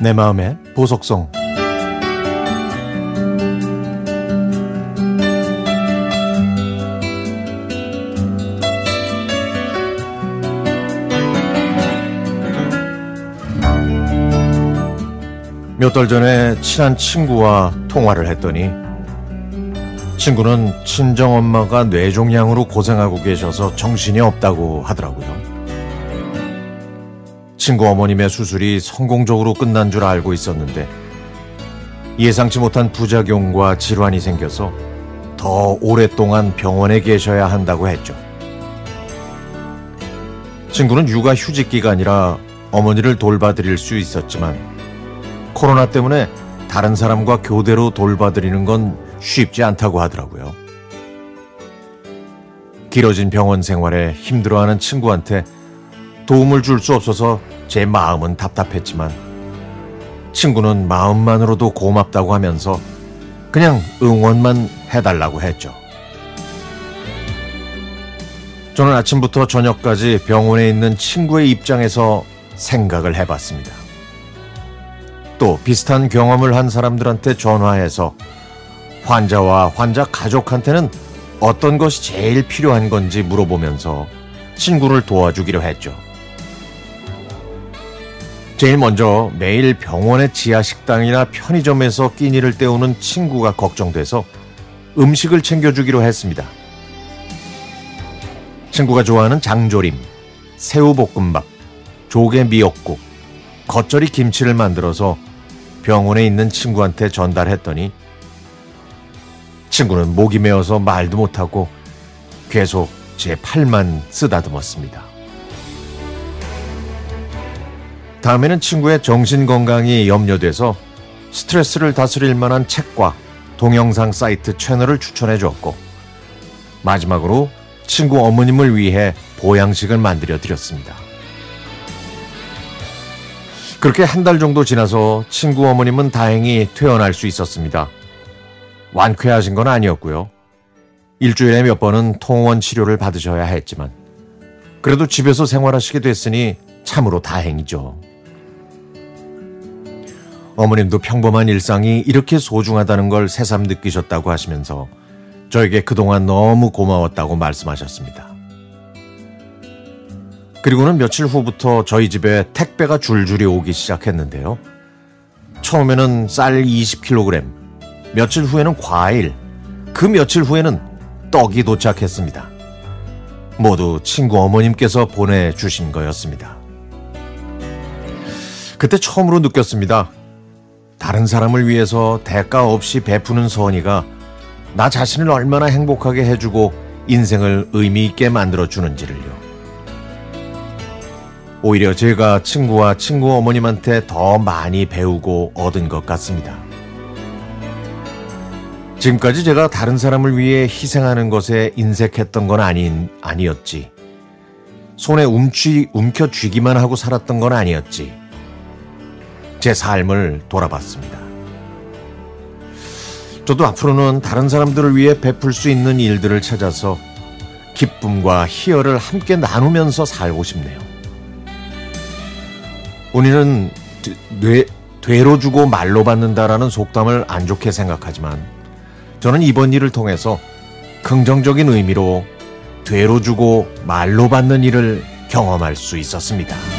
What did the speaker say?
내 마음의 보석성. 몇 달 전에 친한 친구와 통화를 했더니 친구는 친정엄마가 뇌종양으로 고생하고 계셔서 정신이 없다고 하더라고요. 친구 어머님의 수술이 성공적으로 끝난 줄 알고 있었는데 예상치 못한 부작용과 질환이 생겨서 더 오랫동안 병원에 계셔야 한다고 했죠. 친구는 육아 휴직 기간이라 어머니를 돌봐드릴 수 있었지만 코로나 때문에 다른 사람과 교대로 돌봐드리는 건 쉽지 않다고 하더라고요. 길어진 병원 생활에 힘들어하는 친구한테 도움을 줄 수 없어서 제 마음은 답답했지만 친구는 마음만으로도 고맙다고 하면서 그냥 응원만 해달라고 했죠. 저는 아침부터 저녁까지 병원에 있는 친구의 입장에서 생각을 해봤습니다. 또 비슷한 경험을 한 사람들한테 전화해서 환자와 환자 가족한테는 어떤 것이 제일 필요한 건지 물어보면서 친구를 도와주기로 했죠. 제일 먼저 매일 병원의 지하 식당이나 편의점에서 끼니를 때우는 친구가 걱정돼서 음식을 챙겨주기로 했습니다. 친구가 좋아하는 장조림, 새우볶음밥, 조개 미역국, 겉절이 김치를 만들어서 병원에 있는 친구한테 전달했더니 친구는 목이 메어서 말도 못하고 계속 제 팔만 쓰다듬었습니다. 다음에는 친구의 정신 건강이 염려돼서 스트레스를 다스릴 만한 책과 동영상 사이트 채널을 추천해 줬고 마지막으로 친구 어머님을 위해 보양식을 만들어 드렸습니다. 그렇게 한 달 정도 지나서 친구 어머님은 다행히 퇴원할 수 있었습니다. 완쾌하신 건 아니었고요. 일주일에 몇 번은 통원 치료를 받으셔야 했지만 그래도 집에서 생활하시게 됐으니 참으로 다행이죠. 어머님도 평범한 일상이 이렇게 소중하다는 걸 새삼 느끼셨다고 하시면서 저에게 그동안 너무 고마웠다고 말씀하셨습니다. 그리고는 며칠 후부터 저희 집에 택배가 줄줄이 오기 시작했는데요. 처음에는 쌀 20kg, 며칠 후에는 과일, 그 며칠 후에는 떡이 도착했습니다. 모두 친구 어머님께서 보내주신 거였습니다. 그때 처음으로 느꼈습니다. 다른 사람을 위해서 대가 없이 베푸는 선의가 나 자신을 얼마나 행복하게 해주고 인생을 의미있게 만들어주는지를요. 오히려 제가 친구와 친구 어머님한테 더 많이 배우고 얻은 것 같습니다. 지금까지 제가 다른 사람을 위해 희생하는 것에 인색했던 건 아닌, 아니었지. 손에 움취, 움켜쥐기만 하고 살았던 건 아니었지. 제 삶을 돌아봤습니다. 저도 앞으로는 다른 사람들을 위해 베풀 수 있는 일들을 찾아서 기쁨과 희열을 함께 나누면서 살고 싶네요. 우리는 뇌, 되로 주고 말로 받는다라는 속담을 안 좋게 생각하지만 저는 이번 일을 통해서 긍정적인 의미로 되로 주고 말로 받는 일을 경험할 수 있었습니다.